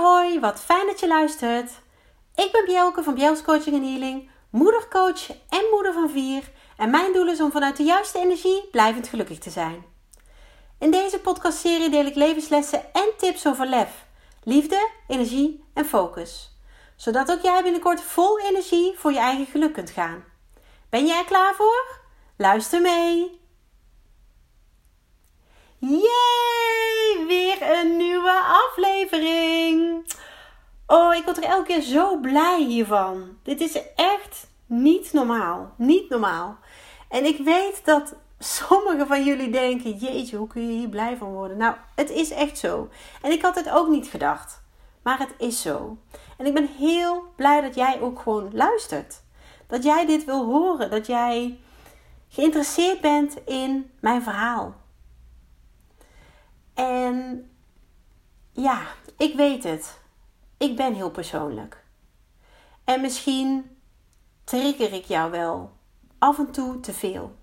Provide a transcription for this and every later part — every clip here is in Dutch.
hoi, wat fijn dat je luistert. Ik ben Bjelke van Bjels Coaching en Healing, moedercoach en moeder van vier. En mijn doel is om vanuit de juiste energie blijvend gelukkig te zijn. In deze podcastserie deel ik levenslessen en tips over lef, liefde, energie en focus. Zodat ook jij binnenkort vol energie voor je eigen geluk kunt gaan. Ben jij er klaar voor? Luister mee! Yay! Weer een nieuwe aflevering! Oh, ik word er elke keer zo blij hiervan. Dit is echt niet normaal. Niet normaal. En ik weet dat sommigen van jullie denken: Jeetje, hoe kun je hier blij van worden? Nou, het is echt zo. En ik had het ook niet gedacht. Maar het is zo. En ik ben heel blij dat jij ook gewoon luistert. Dat jij dit wil horen. Dat jij geïnteresseerd bent in mijn verhaal. En ja, ik weet het. Ik ben heel persoonlijk. En misschien trigger ik jou wel af en toe te veel.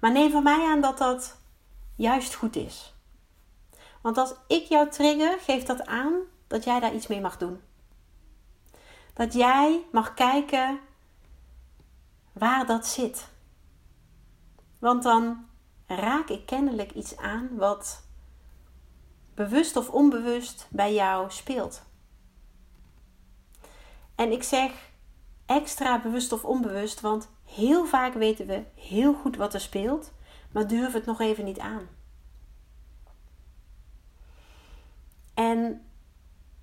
Maar neem van mij aan dat dat juist goed is. Want als ik jou trigger, geeft dat aan dat jij daar iets mee mag doen. Dat jij mag kijken waar dat zit. Want dan raak ik kennelijk iets aan wat bewust of onbewust bij jou speelt. En ik zeg extra bewust of onbewust, want heel vaak weten we heel goed wat er speelt, maar durven het nog even niet aan. En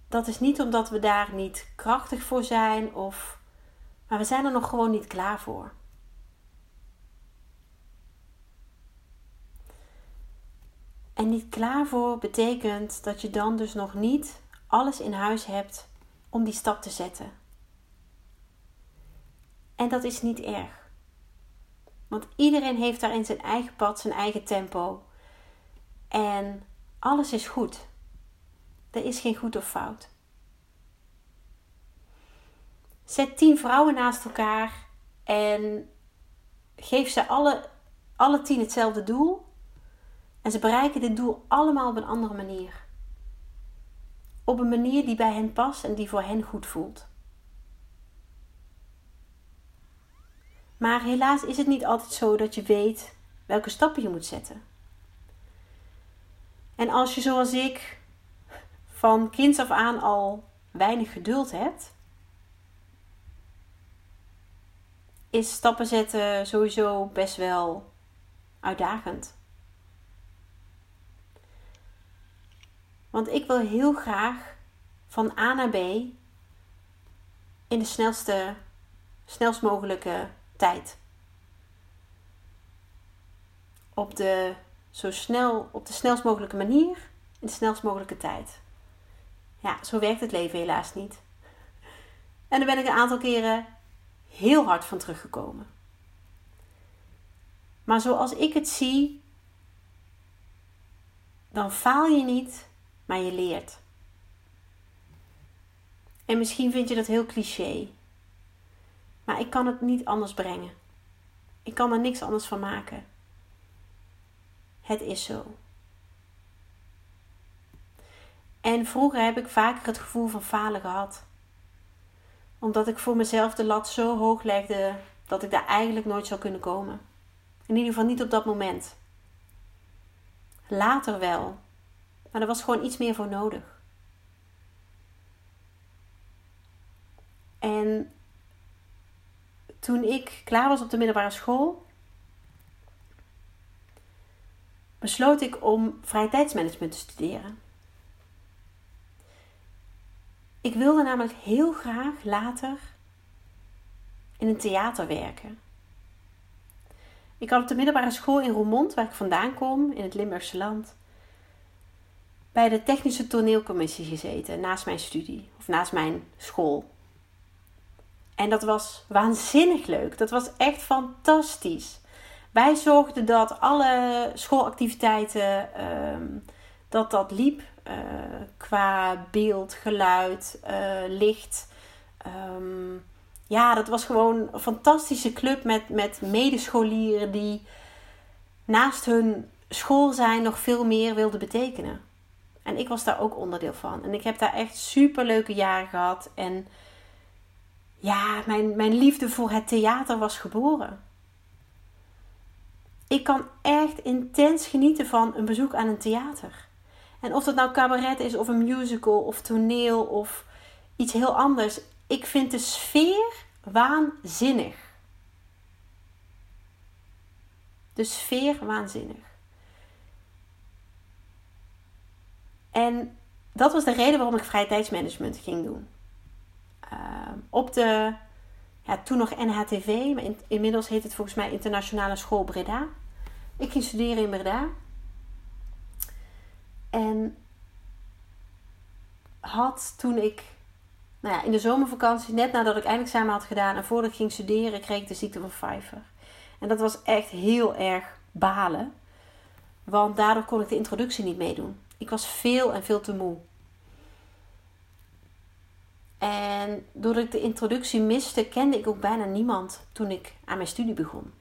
dat is niet omdat we daar niet krachtig voor zijn, of, maar we zijn er nog gewoon niet klaar voor. En niet klaar voor betekent dat je dan dus nog niet alles in huis hebt om die stap te zetten. En dat is niet erg. Want iedereen heeft daarin zijn eigen pad, zijn eigen tempo. En alles is goed. Er is geen goed of fout. Zet tien vrouwen naast elkaar en geef ze alle, alle tien hetzelfde doel. En ze bereiken dit doel allemaal op een andere manier. Op een manier die bij hen past en die voor hen goed voelt. Maar helaas is het niet altijd zo dat je weet welke stappen je moet zetten. En als je zoals ik van kinds af aan al weinig geduld hebt, is stappen zetten sowieso best wel uitdagend. Want ik wil heel graag van A naar B in de snelste, snelst mogelijke tijd. Op de, zo snel, op de snelst mogelijke manier, in de snelst mogelijke tijd. Ja, zo werkt het leven helaas niet. En daar ben ik een aantal keren heel hard van teruggekomen. Maar zoals ik het zie, dan faal je niet maar je leert. En misschien vind je dat heel cliché. Maar ik kan het niet anders brengen. Ik kan er niks anders van maken. Het is zo. En vroeger heb ik vaker het gevoel van falen gehad. Omdat ik voor mezelf de lat zo hoog legde dat ik daar eigenlijk nooit zou kunnen komen. In ieder geval niet op dat moment. Later wel, maar er was gewoon iets meer voor nodig. En toen ik klaar was op de middelbare school, besloot ik om vrije tijdsmanagement te studeren. Ik wilde namelijk heel graag later in een theater werken. Ik had op de middelbare school in Roermond, waar ik vandaan kom, in het Limburgse land, bij de technische toneelcommissie gezeten naast mijn studie of naast mijn school. En dat was waanzinnig leuk. Dat was echt fantastisch. Wij zorgden dat alle schoolactiviteiten ehm, dat dat liep uh, qua beeld, geluid, uh, licht. Ehm, ja, dat was gewoon een fantastische club met, met medescholieren die naast hun school zijn nog veel meer wilden betekenen. En ik was daar ook onderdeel van. En ik heb daar echt super leuke jaren gehad. En ja, mijn, mijn liefde voor het theater was geboren. Ik kan echt intens genieten van een bezoek aan een theater. En of dat nou cabaret is, of een musical, of toneel, of iets heel anders. Ik vind de sfeer waanzinnig. De sfeer waanzinnig. En dat was de reden waarom ik vrije tijdsmanagement ging doen. Ehm, op de, ja, toen nog NHTV, maar inmiddels heet het volgens mij Internationale School Breda. Ik ging studeren in Breda. En had toen ik nou ja, in de zomervakantie, net nadat ik eindexamen had gedaan en voordat ik ging studeren, kreeg ik de ziekte van Pfeiffer. En dat was echt heel erg balen. Want daardoor kon ik de introductie niet meedoen. Ik was veel en veel te moe. En doordat ik de introductie miste, kende ik ook bijna niemand toen ik aan mijn studie begon.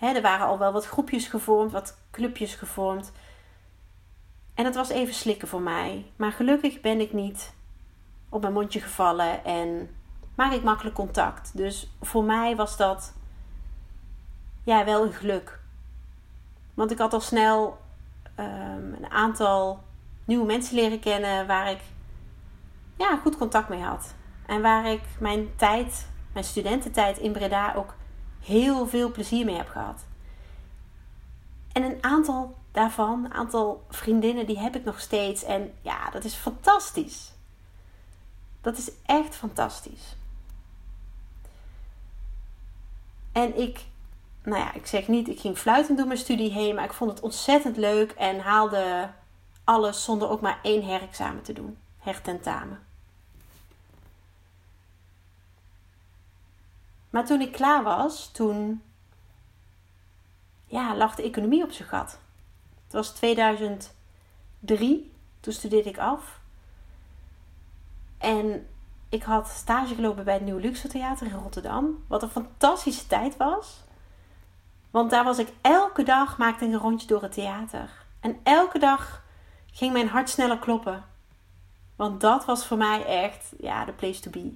er waren al wel wat groepjes gevormd, wat clubjes gevormd. En het was even slikken voor mij. Maar gelukkig ben ik niet op mijn mondje gevallen en maak ik makkelijk contact. Dus voor mij was dat ja, wel een geluk. Want ik had al snel um, een aantal nieuwe mensen leren kennen waar ik ja, goed contact mee had. En waar ik mijn tijd, mijn studententijd in Breda ook heel veel plezier mee heb gehad. En een aantal daarvan, een aantal vriendinnen, die heb ik nog steeds. En ja, dat is fantastisch. Dat is echt fantastisch. En ik, nou ja, ik zeg niet, ik ging fluitend door mijn studie heen, maar ik vond het ontzettend leuk en haalde alles zonder ook maar één herexamen te doen, hertentamen. Maar toen ik klaar was, toen ja, lag de economie op zijn gat. Het was 2003, toen studeerde ik af. En ik had stage gelopen bij het Nieuw Luxe Theater in Rotterdam. Wat een fantastische tijd was. Want daar was ik elke dag, maakte ik een rondje door het theater. En elke dag ging mijn hart sneller kloppen. Want dat was voor mij echt, ja, de place to be.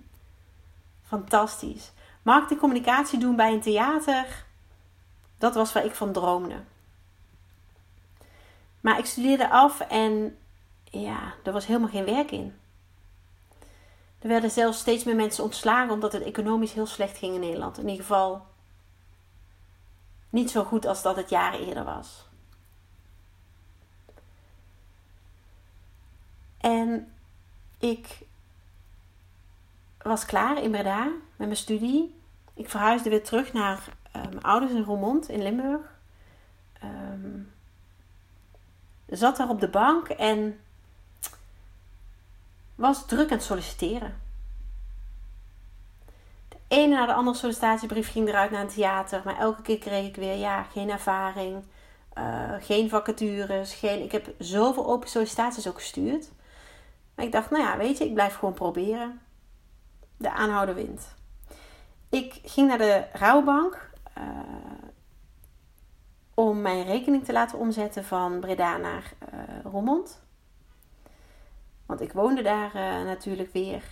Fantastisch. Marketing communicatie doen bij een theater, dat was waar ik van droomde. Maar ik studeerde af en ja, er was helemaal geen werk in. Er werden zelfs steeds meer mensen ontslagen omdat het economisch heel slecht ging in Nederland. In ieder geval niet zo goed als dat het jaren eerder was. En ik was klaar in met mijn studie. Ik verhuisde weer terug naar uh, mijn ouders in Roermond in Limburg. Um, zat daar op de bank en was druk aan het solliciteren. Ene na de andere sollicitatiebrief ging eruit naar een theater, maar elke keer kreeg ik weer ja, geen ervaring, uh, geen vacatures, geen. Ik heb zoveel open sollicitaties ook gestuurd. Maar ik dacht, nou ja, weet je, ik blijf gewoon proberen. De aanhouden wint. Ik ging naar de rouwbank uh, om mijn rekening te laten omzetten van Breda naar uh. Want ik woonde daar natuurlijk weer.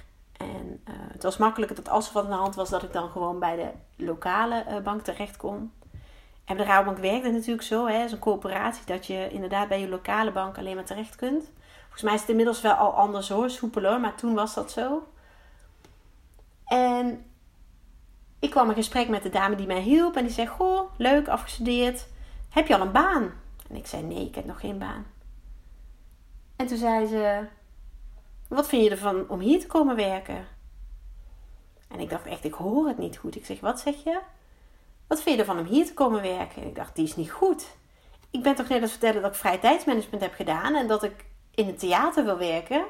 En het was makkelijk dat als er wat aan de hand was, dat ik dan gewoon bij de lokale bank terecht kon. En de rouwbank werkte natuurlijk zo, hè, is een coöperatie, dat je inderdaad bij je lokale bank alleen maar terecht kunt. Volgens mij is het inmiddels wel al anders hoor, soepeler, maar toen was dat zo. En ik kwam in gesprek met de dame die mij hielp en die zei: Goh, leuk, afgestudeerd. Heb je al een baan? En ik zei: Nee, ik heb nog geen baan. En toen zei ze: Wat vind je ervan om hier te komen werken? En ik dacht echt, ik hoor het niet goed. Ik zeg: Wat zeg je? Wat vind je ervan om hier te komen werken? En ik dacht: Die is niet goed. Ik ben toch net eens vertellen dat ik vrije tijdsmanagement heb gedaan en dat ik in het theater wil werken.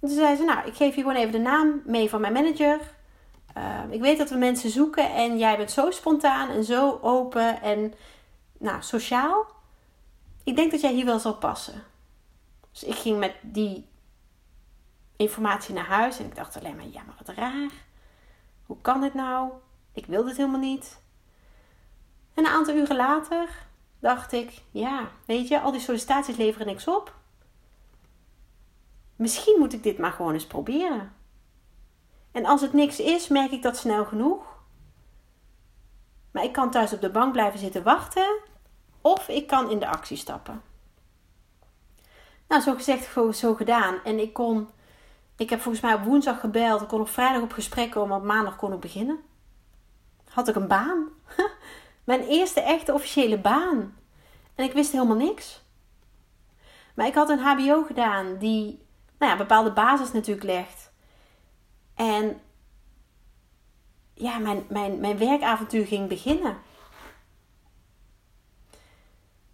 En toen zei ze: Nou, ik geef je gewoon even de naam mee van mijn manager. Ehm, ik weet dat we mensen zoeken en jij bent zo spontaan en zo open en nou, sociaal. Ik denk dat jij hier wel zal passen. Dus ik ging met die informatie naar huis en ik dacht alleen maar, ja, maar wat raar. Hoe kan dit nou? Ik wil dit helemaal niet. En een aantal uren later dacht ik, ja, weet je, al die sollicitaties leveren niks op. misschien moet ik dit maar gewoon eens proberen. En als het niks is, merk ik dat snel genoeg. Maar ik kan thuis op de bank blijven zitten wachten. Of ik kan in de actie stappen. Nou, zo gezegd, zo gedaan. En ik kon, ik heb volgens mij op woensdag gebeld. Ik kon op vrijdag op gesprek komen. Op maandag kon ik beginnen. Had ik een baan. Mijn eerste echte officiële baan. En ik wist helemaal niks. Maar ik had een HBO gedaan die nou ja, bepaalde basis natuurlijk legt. En ja, mijn, mijn, mijn werkavontuur ging beginnen.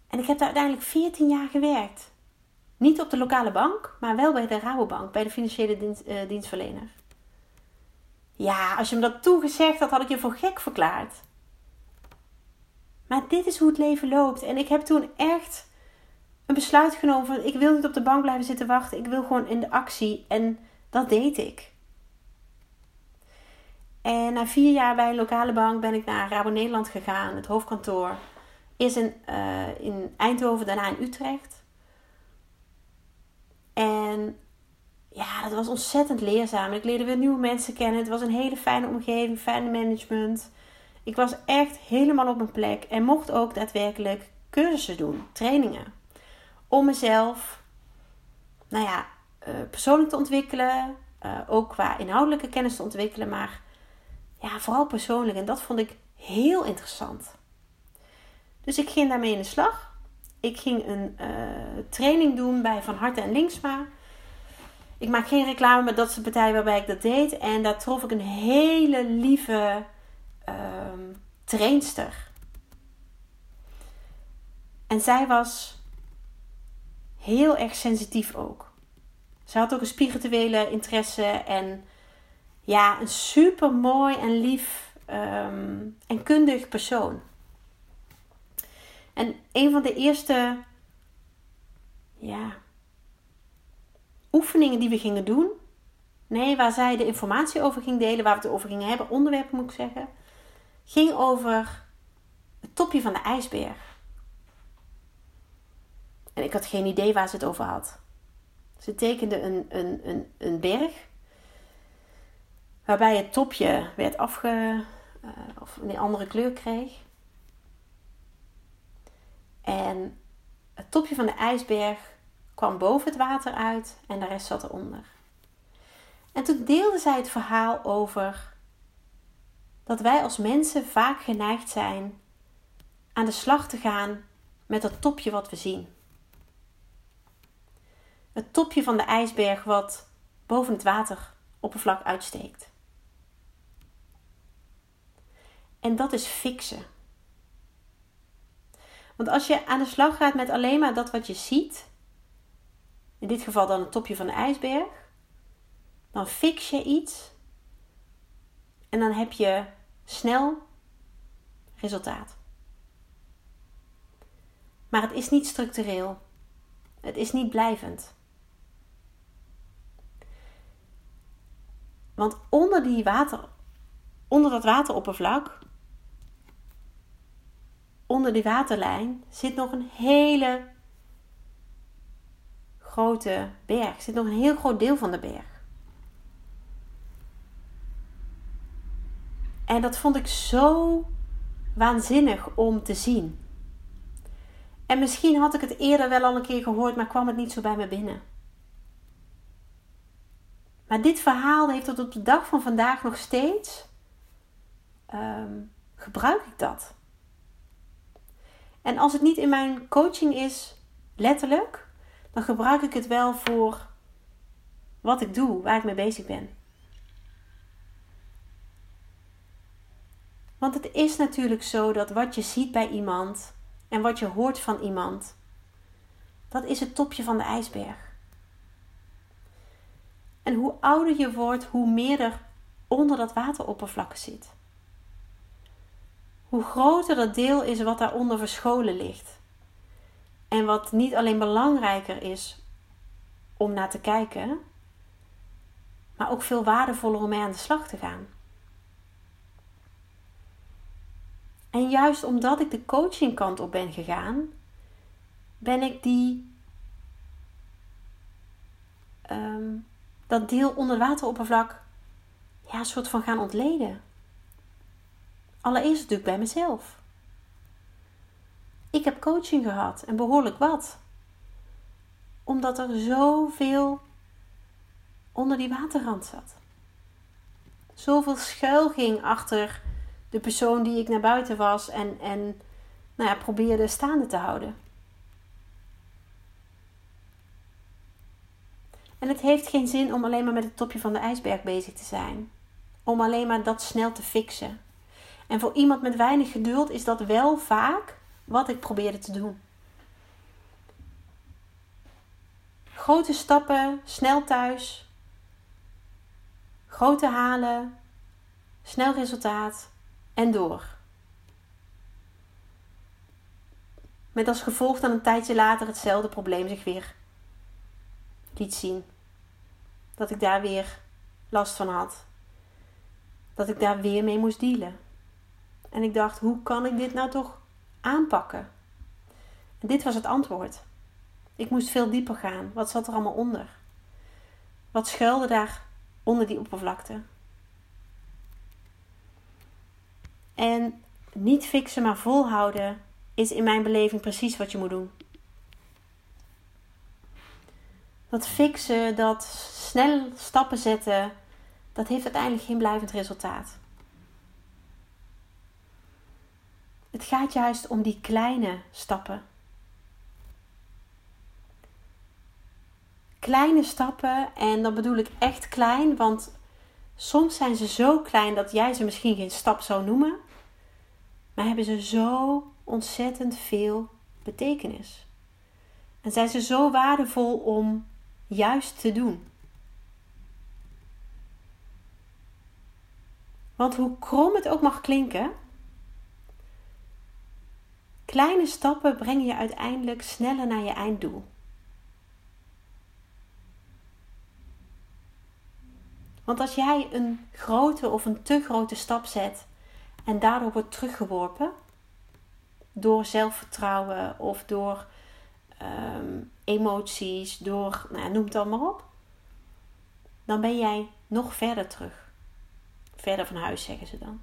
En ik heb daar uiteindelijk 14 jaar gewerkt. Niet op de lokale bank, maar wel bij de Rabobank, bij de financiële dienst, uh, dienstverlener. Ja, als je me dat toegezegd had, had ik je voor gek verklaard. Maar dit is hoe het leven loopt. En ik heb toen echt een besluit genomen van ik wil niet op de bank blijven zitten wachten. Ik wil gewoon in de actie. En dat deed ik. En na vier jaar bij een lokale bank ben ik naar Rabo Nederland gegaan. Het hoofdkantoor is in, uh, in Eindhoven, daarna in Utrecht. En ja, dat was ontzettend leerzaam. Ik leerde weer nieuwe mensen kennen. Het was een hele fijne omgeving, fijne management. Ik was echt helemaal op mijn plek en mocht ook daadwerkelijk cursussen doen, trainingen. Om mezelf, nou ja, uh, persoonlijk te ontwikkelen. Uh, ook qua inhoudelijke kennis te ontwikkelen, maar ja, vooral persoonlijk. En dat vond ik heel interessant. Dus ik ging daarmee in de slag. Ik ging een uh, training doen bij Van Harten en Linksma. Ik maak geen reclame, maar dat is de partij waarbij ik dat deed. En daar trof ik een hele lieve um, trainster. En zij was heel erg sensitief ook. Ze had ook een spirituele interesse en ja, een super mooi en lief um, en kundig persoon. En een van de eerste ja, oefeningen die we gingen doen, nee, waar zij de informatie over ging delen, waar we het over gingen hebben, onderwerpen moet ik zeggen, ging over het topje van de ijsberg. En ik had geen idee waar ze het over had. Ze tekende een, een, een, een berg. Waarbij het topje werd afge. Uh, of een andere kleur kreeg. En het topje van de ijsberg kwam boven het water uit en de rest zat eronder. En toen deelde zij het verhaal over dat wij als mensen vaak geneigd zijn aan de slag te gaan met dat topje wat we zien. Het topje van de ijsberg wat boven het wateroppervlak uitsteekt. En dat is fixen. Want als je aan de slag gaat met alleen maar dat wat je ziet, in dit geval dan het topje van de ijsberg, dan fix je iets en dan heb je snel resultaat. Maar het is niet structureel. Het is niet blijvend. Want onder, die water, onder dat wateroppervlak, onder die waterlijn, zit nog een hele grote berg. Zit nog een heel groot deel van de berg. En dat vond ik zo waanzinnig om te zien. En misschien had ik het eerder wel al een keer gehoord, maar kwam het niet zo bij me binnen. Maar dit verhaal heeft tot op de dag van vandaag nog steeds. Um, gebruik ik dat? En als het niet in mijn coaching is, letterlijk, dan gebruik ik het wel voor wat ik doe, waar ik mee bezig ben. Want het is natuurlijk zo dat wat je ziet bij iemand en wat je hoort van iemand, dat is het topje van de ijsberg. En hoe ouder je wordt, hoe meer er onder dat wateroppervlak zit. Hoe groter dat deel is wat daaronder verscholen ligt. En wat niet alleen belangrijker is om naar te kijken, maar ook veel waardevoller om mee aan de slag te gaan. En juist omdat ik de coachingkant op ben gegaan, ben ik die, um, dat deel onder wateroppervlak ja, een soort van gaan ontleden. Allereerst natuurlijk bij mezelf. Ik heb coaching gehad en behoorlijk wat. Omdat er zoveel onder die waterrand zat. Zoveel schuil ging achter de persoon die ik naar buiten was en, en nou ja, probeerde staande te houden. En het heeft geen zin om alleen maar met het topje van de ijsberg bezig te zijn. Om alleen maar dat snel te fixen. En voor iemand met weinig geduld is dat wel vaak wat ik probeerde te doen. Grote stappen, snel thuis. Grote halen, snel resultaat en door. Met als gevolg dan een tijdje later hetzelfde probleem zich weer liet zien. Dat ik daar weer last van had. Dat ik daar weer mee moest dealen. En ik dacht, hoe kan ik dit nou toch aanpakken? En dit was het antwoord. Ik moest veel dieper gaan. Wat zat er allemaal onder? Wat schuilde daar onder die oppervlakte? En niet fixen, maar volhouden is in mijn beleving precies wat je moet doen. Dat fixen, dat snel stappen zetten, dat heeft uiteindelijk geen blijvend resultaat. Het gaat juist om die kleine stappen. Kleine stappen, en dan bedoel ik echt klein, want soms zijn ze zo klein dat jij ze misschien geen stap zou noemen, maar hebben ze zo ontzettend veel betekenis. En zijn ze zo waardevol om juist te doen. Want hoe krom het ook mag klinken, kleine stappen brengen je uiteindelijk sneller naar je einddoel. Want als jij een grote of een te grote stap zet en daardoor wordt teruggeworpen door zelfvertrouwen of door Ehm, emoties, door, nou, noem het allemaal op, dan ben jij nog verder terug. Verder van huis zeggen ze dan.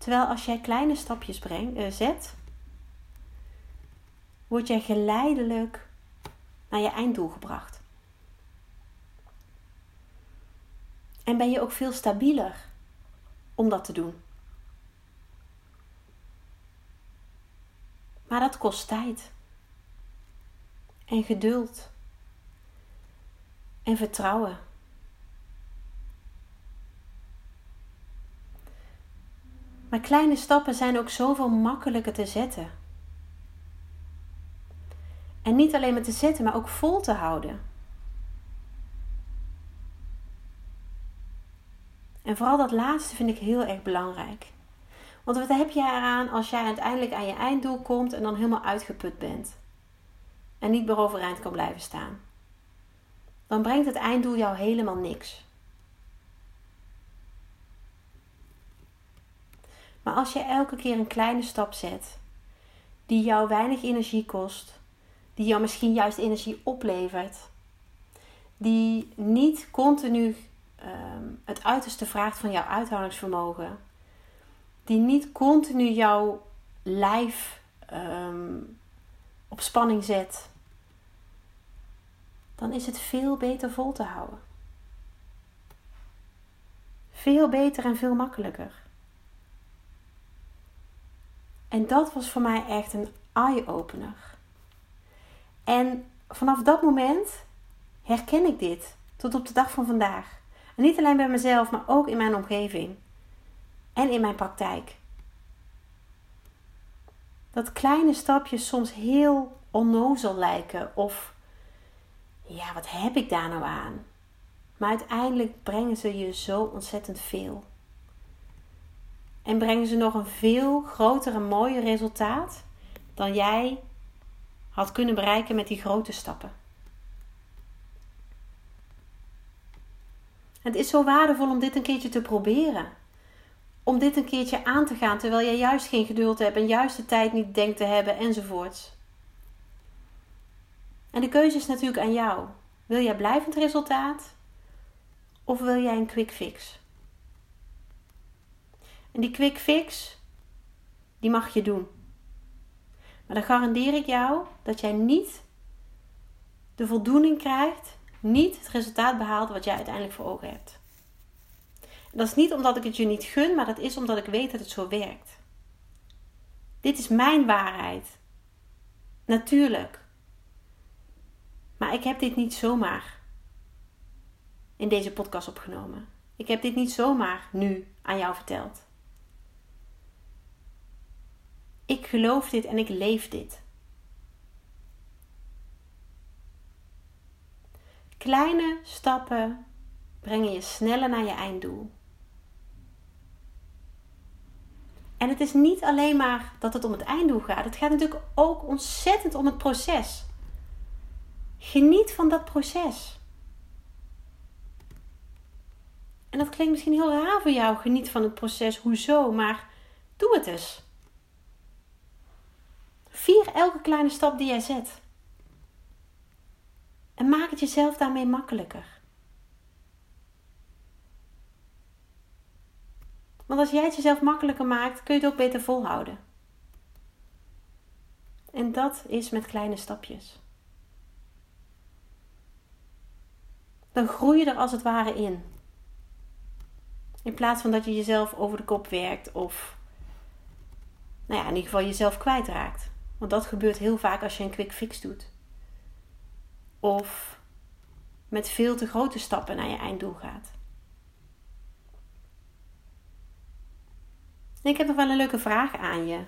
Terwijl als jij kleine stapjes brengt, uh, zet, word jij geleidelijk naar je einddoel gebracht. En ben je ook veel stabieler om dat te doen. Maar dat kost tijd en geduld en vertrouwen. Maar kleine stappen zijn ook zoveel makkelijker te zetten. En niet alleen maar te zetten, maar ook vol te houden. En vooral dat laatste vind ik heel erg belangrijk. Want wat heb je eraan als jij uiteindelijk aan je einddoel komt en dan helemaal uitgeput bent? en niet meer overeind kan blijven staan. Dan brengt het einddoel jou helemaal niks. Maar als je elke keer een kleine stap zet, die jou weinig energie kost, die jou misschien juist energie oplevert, die niet continu ehm, het uiterste vraagt van jouw uithoudingsvermogen, die niet continu jouw lijf ehm, op spanning zet, dan is het veel beter vol te houden. Veel beter en veel makkelijker. En dat was voor mij echt een eye-opener. En vanaf dat moment herken ik dit tot op de dag van vandaag. Niet alleen bij mezelf, maar ook in mijn omgeving en in mijn praktijk. Dat kleine stapjes soms heel onnozel lijken of ja, wat heb ik daar nou aan? Maar uiteindelijk brengen ze je zo ontzettend veel. En brengen ze nog een veel groter en mooier resultaat dan jij had kunnen bereiken met die grote stappen. Het is zo waardevol om dit een keertje te proberen. Om dit een keertje aan te gaan terwijl je juist geen geduld hebt en juist de tijd niet denkt te hebben enzovoorts. En de keuze is natuurlijk aan jou. Wil jij blijvend resultaat of wil jij een quick fix? En die quick fix, die mag je doen. Maar dan garandeer ik jou dat jij niet de voldoening krijgt, niet het resultaat behaalt wat jij uiteindelijk voor ogen hebt. En dat is niet omdat ik het je niet gun, maar dat is omdat ik weet dat het zo werkt. Dit is mijn waarheid. Natuurlijk. Maar ik heb dit niet zomaar in deze podcast opgenomen. Ik heb dit niet zomaar nu aan jou verteld. Ik geloof dit en ik leef dit. Kleine stappen brengen je sneller naar je einddoel. En het is niet alleen maar dat het om het einddoel gaat. Het gaat natuurlijk ook ontzettend om het proces. Geniet van dat proces. En dat klinkt misschien heel raar voor jou, geniet van het proces, hoezo, maar doe het eens. Vier elke kleine stap die jij zet. En maak het jezelf daarmee makkelijker. Want als jij het jezelf makkelijker maakt, kun je het ook beter volhouden. En dat is met kleine stapjes. Dan groei je er als het ware in. In plaats van dat je jezelf over de kop werkt of, nou ja, in ieder geval jezelf kwijtraakt. Want dat gebeurt heel vaak als je een quick fix doet. Of met veel te grote stappen naar je einddoel gaat. ik heb nog wel een leuke vraag aan je.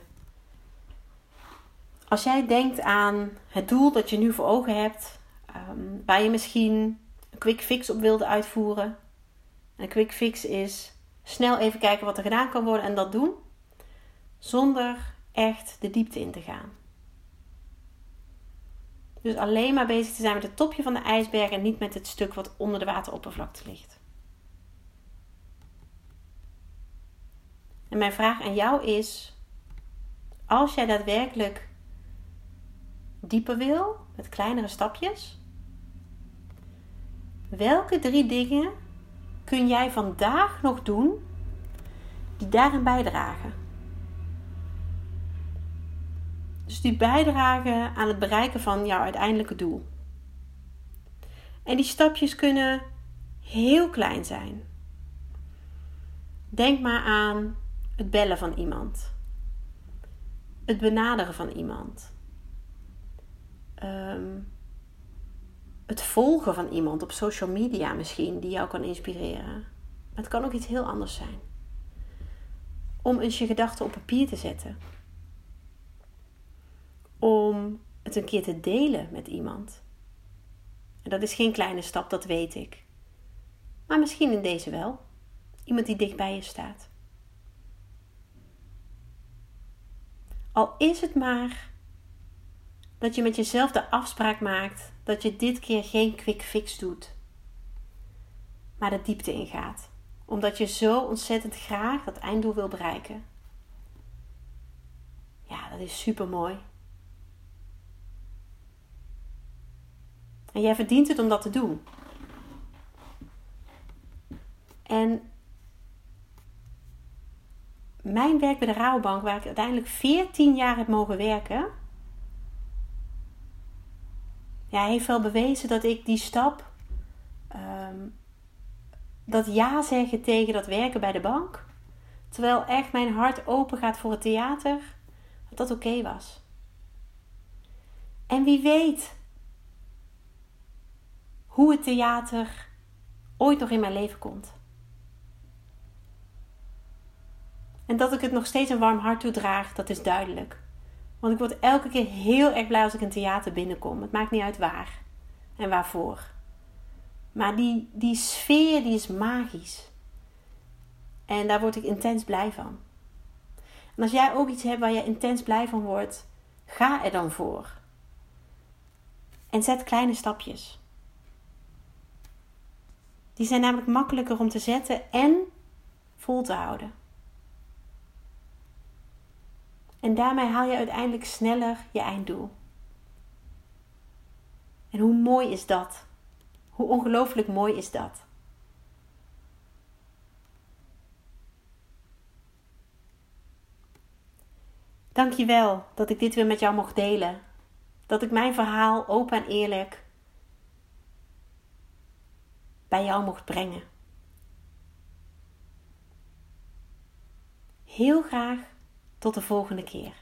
Als jij denkt aan het doel dat je nu voor ogen hebt, ehm, waar je misschien een quick fix op wilde uitvoeren. een quick fix is snel even kijken wat er gedaan kan worden en dat doen, zonder echt de diepte in te gaan. Dus alleen maar bezig te zijn met het topje van de ijsberg en niet met het stuk wat onder de wateroppervlakte ligt. En mijn vraag aan jou is: als jij daadwerkelijk dieper wil, met kleinere stapjes, welke drie dingen kun jij vandaag nog doen die daarin bijdragen? Dus die bijdragen aan het bereiken van jouw uiteindelijke doel. En die stapjes kunnen heel klein zijn. Denk maar aan het bellen van iemand. Het benaderen van iemand. Ehm, het volgen van iemand op social media misschien, die jou kan inspireren. Maar het kan ook iets heel anders zijn. Om eens je gedachten op papier te zetten. Om het een keer te delen met iemand. En dat is geen kleine stap, dat weet ik. Maar misschien in deze wel. Iemand die dicht bij je staat. Al is het maar dat je met jezelf de afspraak maakt dat je dit keer geen quick fix doet, maar de diepte ingaat, omdat je zo ontzettend graag dat einddoel wil bereiken. Ja, dat is super mooi. En jij verdient het om dat te doen. En mijn werk bij de Rouwbank, waar ik uiteindelijk 14 jaar heb mogen werken, ja, heeft wel bewezen dat ik die stap, ehm, dat ja zeggen tegen dat werken bij de bank, terwijl echt mijn hart open gaat voor het theater, dat dat oké was. En wie weet hoe het theater ooit nog in mijn leven komt. En dat ik het nog steeds een warm hart toedraag, dat is duidelijk. Want ik word elke keer heel erg blij als ik een theater binnenkom. Het maakt niet uit waar en waarvoor. Maar die, die sfeer die is magisch. En daar word ik intens blij van. En als jij ook iets hebt waar je intens blij van wordt, ga er dan voor. En zet kleine stapjes. Die zijn namelijk makkelijker om te zetten en vol te houden. En daarmee haal je uiteindelijk sneller je einddoel. En hoe mooi is dat? Hoe ongelooflijk mooi is dat? Dankjewel dat ik dit weer met jou mocht delen. Dat ik mijn verhaal open en eerlijk bij jou mocht brengen. Heel graag tot de volgende keer.